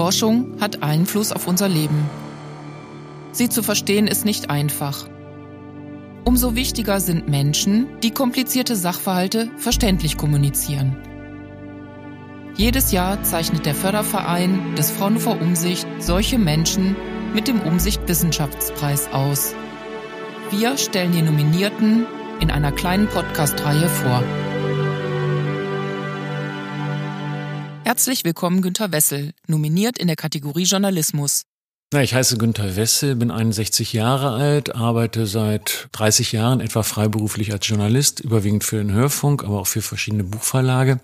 Forschung hat Einfluss auf unser Leben. Sie zu verstehen ist nicht einfach. Umso wichtiger sind Menschen, die komplizierte Sachverhalte verständlich kommunizieren. Jedes Jahr zeichnet der Förderverein des Fraunhofer Umsicht solche Menschen mit dem Umsicht Wissenschaftspreis aus. Wir stellen die Nominierten in einer kleinen Podcast-Reihe vor. Herzlich willkommen Günter Wessel, nominiert in der Kategorie Journalismus. Na, ich heiße Günter Wessel, bin 61 Jahre alt, arbeite seit 30 Jahren etwa freiberuflich als Journalist, überwiegend für den Hörfunk, aber auch für verschiedene Buchverlage.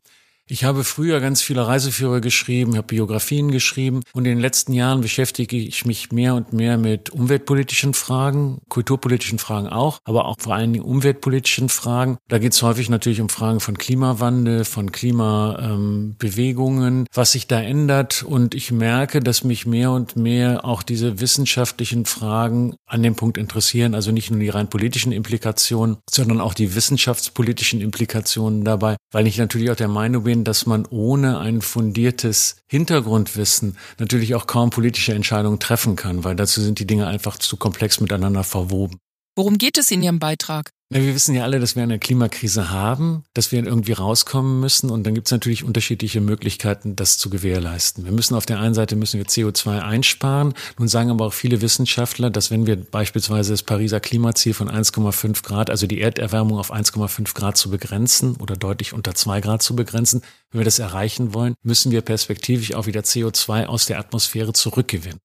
Ich habe früher ganz viele Reiseführer geschrieben, habe Biografien geschrieben und in den letzten Jahren beschäftige ich mich mehr und mehr mit umweltpolitischen Fragen, kulturpolitischen Fragen auch, aber auch vor allen Dingen umweltpolitischen Fragen. Da geht es häufig natürlich um Fragen von Klimawandel, von Klimabewegungen, was sich da ändert und ich merke, dass mich mehr und mehr auch diese wissenschaftlichen Fragen an dem Punkt interessieren, also nicht nur die rein politischen Implikationen, sondern auch die wissenschaftspolitischen Implikationen dabei, weil ich natürlich auch der Meinung bin, dass man ohne ein fundiertes Hintergrundwissen natürlich auch kaum politische Entscheidungen treffen kann, weil dazu sind die Dinge einfach zu komplex miteinander verwoben. Worum geht es in Ihrem Beitrag? Ja, wir wissen ja alle, dass wir eine Klimakrise haben, dass wir irgendwie rauskommen müssen und dann gibt es natürlich unterschiedliche Möglichkeiten, das zu gewährleisten. Wir müssen auf der einen Seite müssen wir CO2 einsparen. Nun sagen aber auch viele Wissenschaftler, dass wenn wir beispielsweise das Pariser Klimaziel von 1,5 Grad, also die Erderwärmung auf 1,5 Grad zu begrenzen oder deutlich unter 2 Grad zu begrenzen, wenn wir das erreichen wollen, müssen wir perspektivisch auch wieder CO2 aus der Atmosphäre zurückgewinnen.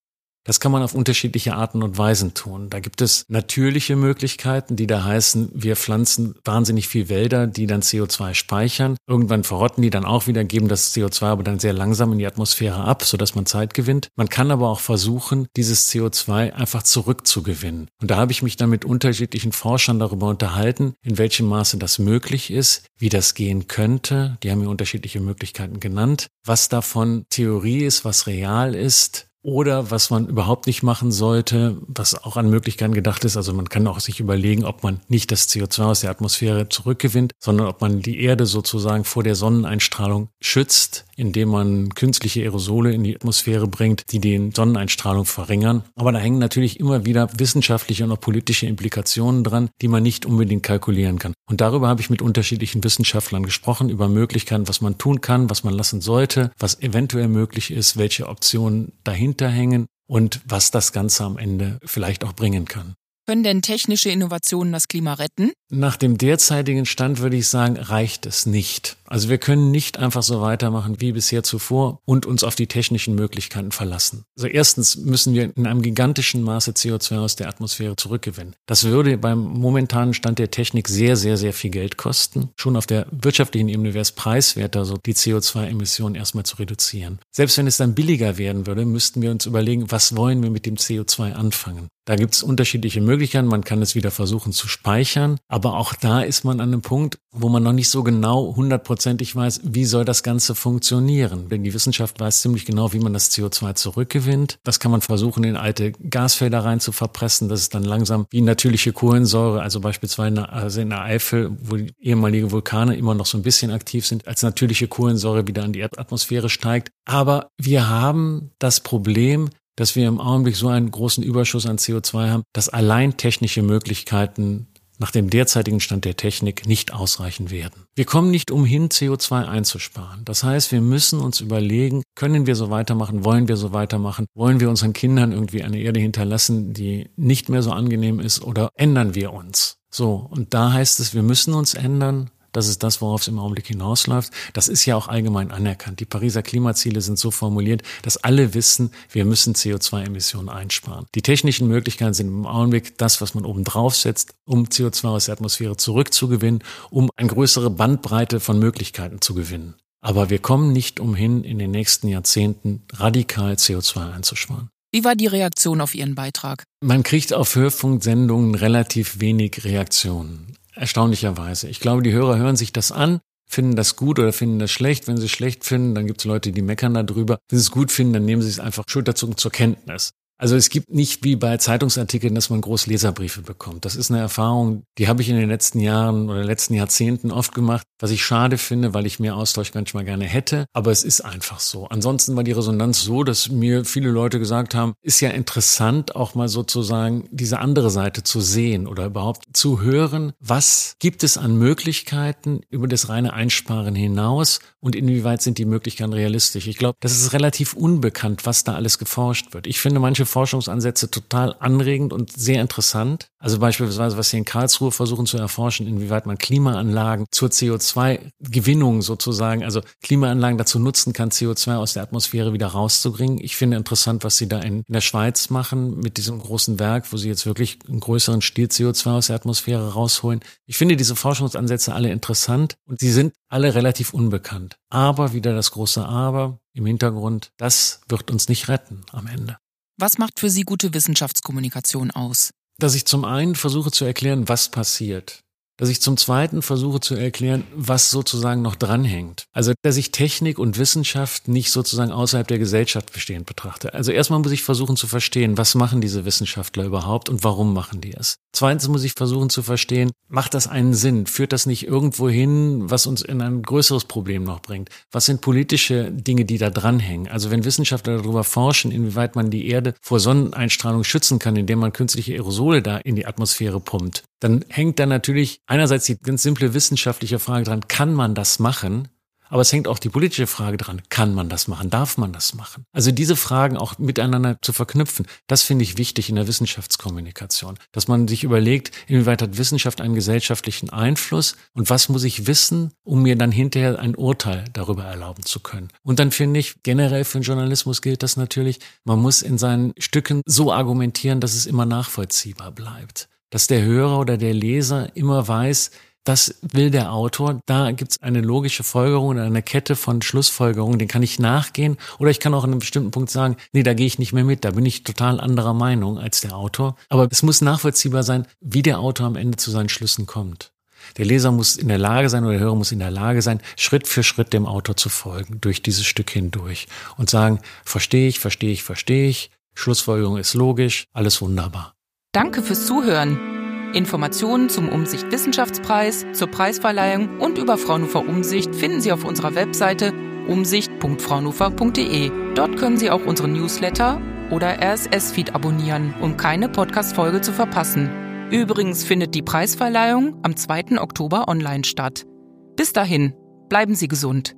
Das kann man auf unterschiedliche Arten und Weisen tun. Da gibt es natürliche Möglichkeiten, die da heißen, wir pflanzen wahnsinnig viel Wälder, die dann CO2 speichern. Irgendwann verrotten die dann auch wieder, geben das CO2 aber dann sehr langsam in die Atmosphäre ab, sodass man Zeit gewinnt. Man kann aber auch versuchen, dieses CO2 einfach zurückzugewinnen. Und da habe ich mich dann mit unterschiedlichen Forschern darüber unterhalten, in welchem Maße das möglich ist, wie das gehen könnte. Die haben mir unterschiedliche Möglichkeiten genannt. Was davon Theorie ist, was real ist, oder was man überhaupt nicht machen sollte, was auch an Möglichkeiten gedacht ist. Also man kann auch sich überlegen, ob man nicht das CO2 aus der Atmosphäre zurückgewinnt, sondern ob man die Erde sozusagen vor der Sonneneinstrahlung schützt, indem man künstliche Aerosole in die Atmosphäre bringt, die den Sonneneinstrahlung verringern. Aber da hängen natürlich immer wieder wissenschaftliche und auch politische Implikationen dran, die man nicht unbedingt kalkulieren kann. Und darüber habe ich mit unterschiedlichen Wissenschaftlern gesprochen, über Möglichkeiten, was man tun kann, was man lassen sollte, was eventuell möglich ist, welche Optionen dahinter hinterhängen und was das Ganze am Ende vielleicht auch bringen kann. Können denn technische Innovationen das Klima retten? Nach dem derzeitigen Stand würde ich sagen, reicht es nicht. Also wir können nicht einfach so weitermachen wie bisher zuvor und uns auf die technischen Möglichkeiten verlassen. Also erstens müssen wir in einem gigantischen Maße CO2 aus der Atmosphäre zurückgewinnen. Das würde beim momentanen Stand der Technik sehr, sehr, sehr viel Geld kosten. Schon auf der wirtschaftlichen Ebene wäre es preiswerter, so die CO2-Emissionen erstmal zu reduzieren. Selbst wenn es dann billiger werden würde, müssten wir uns überlegen, was wollen wir mit dem CO2 anfangen. Da gibt es unterschiedliche Möglichkeiten. Man kann es wieder versuchen zu speichern. Aber auch da ist man an einem Punkt, wo man noch nicht so genau hundertprozentig weiß, wie soll das Ganze funktionieren. Denn die Wissenschaft weiß ziemlich genau, wie man das CO2 zurückgewinnt. Das kann man versuchen, in alte Gasfelder rein zu verpressen. Das ist dann langsam wie natürliche Kohlensäure, also beispielsweise in der Eifel, wo ehemalige Vulkane immer noch so ein bisschen aktiv sind, als natürliche Kohlensäure wieder an die Erdatmosphäre steigt. Aber wir haben das Problem, dass wir im Augenblick so einen großen Überschuss an CO2 haben, dass allein technische Möglichkeiten nach dem derzeitigen Stand der Technik nicht ausreichen werden. Wir kommen nicht umhin, CO2 einzusparen. Das heißt, wir müssen uns überlegen, können wir so weitermachen, wollen wir so weitermachen, wollen wir unseren Kindern irgendwie eine Erde hinterlassen, die nicht mehr so angenehm ist oder ändern wir uns? So, und da heißt es, wir müssen uns ändern, das ist das, worauf es im Augenblick hinausläuft. Das ist ja auch allgemein anerkannt. Die Pariser Klimaziele sind so formuliert, dass alle wissen, wir müssen CO2-Emissionen einsparen. Die technischen Möglichkeiten sind im Augenblick das, was man oben drauf setzt, um CO2 aus der Atmosphäre zurückzugewinnen, um eine größere Bandbreite von Möglichkeiten zu gewinnen. Aber wir kommen nicht umhin, in den nächsten Jahrzehnten radikal CO2 einzusparen. Wie war die Reaktion auf Ihren Beitrag? Man kriegt auf Hörfunksendungen relativ wenig Reaktionen. Erstaunlicherweise. Ich glaube, die Hörer hören sich das an, finden das gut oder finden das schlecht. Wenn sie es schlecht finden, dann gibt es Leute, die meckern darüber. Wenn sie es gut finden, dann nehmen sie es einfach schulterzuckend zur Kenntnis. Also es gibt nicht wie bei Zeitungsartikeln, dass man groß Leserbriefe bekommt. Das ist eine Erfahrung, die habe ich in den letzten Jahren oder letzten Jahrzehnten oft gemacht, was ich schade finde, weil ich mehr Austausch manchmal gerne hätte. Aber es ist einfach so. Ansonsten war die Resonanz so, dass mir viele Leute gesagt haben, ist ja interessant, auch mal sozusagen diese andere Seite zu sehen oder überhaupt zu hören, was gibt es an Möglichkeiten über das reine Einsparen hinaus und inwieweit sind die Möglichkeiten realistisch. Ich glaube, das ist relativ unbekannt, was da alles geforscht wird. Ich finde manche Forschungsansätze total anregend und sehr interessant. Also beispielsweise, was sie in Karlsruhe versuchen zu erforschen, inwieweit man Klimaanlagen zur CO2-Gewinnung sozusagen, also Klimaanlagen dazu nutzen kann, CO2 aus der Atmosphäre wieder rauszubringen. Ich finde interessant, was sie da in, in der Schweiz machen mit diesem großen Werk, wo sie jetzt wirklich einen größeren Stil CO2 aus der Atmosphäre rausholen. Ich finde diese Forschungsansätze alle interessant und sie sind alle relativ unbekannt. Aber wieder das große Aber im Hintergrund, das wird uns nicht retten am Ende. Was macht für Sie gute Wissenschaftskommunikation aus? Dass ich zum einen versuche zu erklären, was passiert dass ich zum Zweiten versuche zu erklären, was sozusagen noch dranhängt. Also, dass ich Technik und Wissenschaft nicht sozusagen außerhalb der Gesellschaft bestehend betrachte. Also erstmal muss ich versuchen zu verstehen, was machen diese Wissenschaftler überhaupt und warum machen die es. Zweitens muss ich versuchen zu verstehen, macht das einen Sinn? Führt das nicht irgendwo hin, was uns in ein größeres Problem noch bringt? Was sind politische Dinge, die da dranhängen? Also wenn Wissenschaftler darüber forschen, inwieweit man die Erde vor Sonneneinstrahlung schützen kann, indem man künstliche Aerosole da in die Atmosphäre pumpt, dann hängt da natürlich einerseits die ganz simple wissenschaftliche Frage dran, kann man das machen? Aber es hängt auch die politische Frage dran, kann man das machen, darf man das machen? Also diese Fragen auch miteinander zu verknüpfen, das finde ich wichtig in der Wissenschaftskommunikation, dass man sich überlegt, inwieweit hat Wissenschaft einen gesellschaftlichen Einfluss und was muss ich wissen, um mir dann hinterher ein Urteil darüber erlauben zu können. Und dann finde ich, generell für den Journalismus gilt das natürlich, man muss in seinen Stücken so argumentieren, dass es immer nachvollziehbar bleibt dass der Hörer oder der Leser immer weiß, das will der Autor. Da gibt es eine logische Folgerung eine Kette von Schlussfolgerungen, den kann ich nachgehen. Oder ich kann auch an einem bestimmten Punkt sagen, nee, da gehe ich nicht mehr mit, da bin ich total anderer Meinung als der Autor. Aber es muss nachvollziehbar sein, wie der Autor am Ende zu seinen Schlüssen kommt. Der Leser muss in der Lage sein oder der Hörer muss in der Lage sein, Schritt für Schritt dem Autor zu folgen, durch dieses Stück hindurch und sagen, verstehe ich, verstehe ich, verstehe ich, Schlussfolgerung ist logisch, alles wunderbar. Danke fürs Zuhören. Informationen zum Umsicht Wissenschaftspreis, zur Preisverleihung und über Fraunhofer Umsicht finden Sie auf unserer Webseite umsicht.fraunhofer.de. Dort können Sie auch unseren Newsletter oder RSS-Feed abonnieren, um keine Podcast-Folge zu verpassen. Übrigens findet die Preisverleihung am 2. Oktober online statt. Bis dahin, bleiben Sie gesund.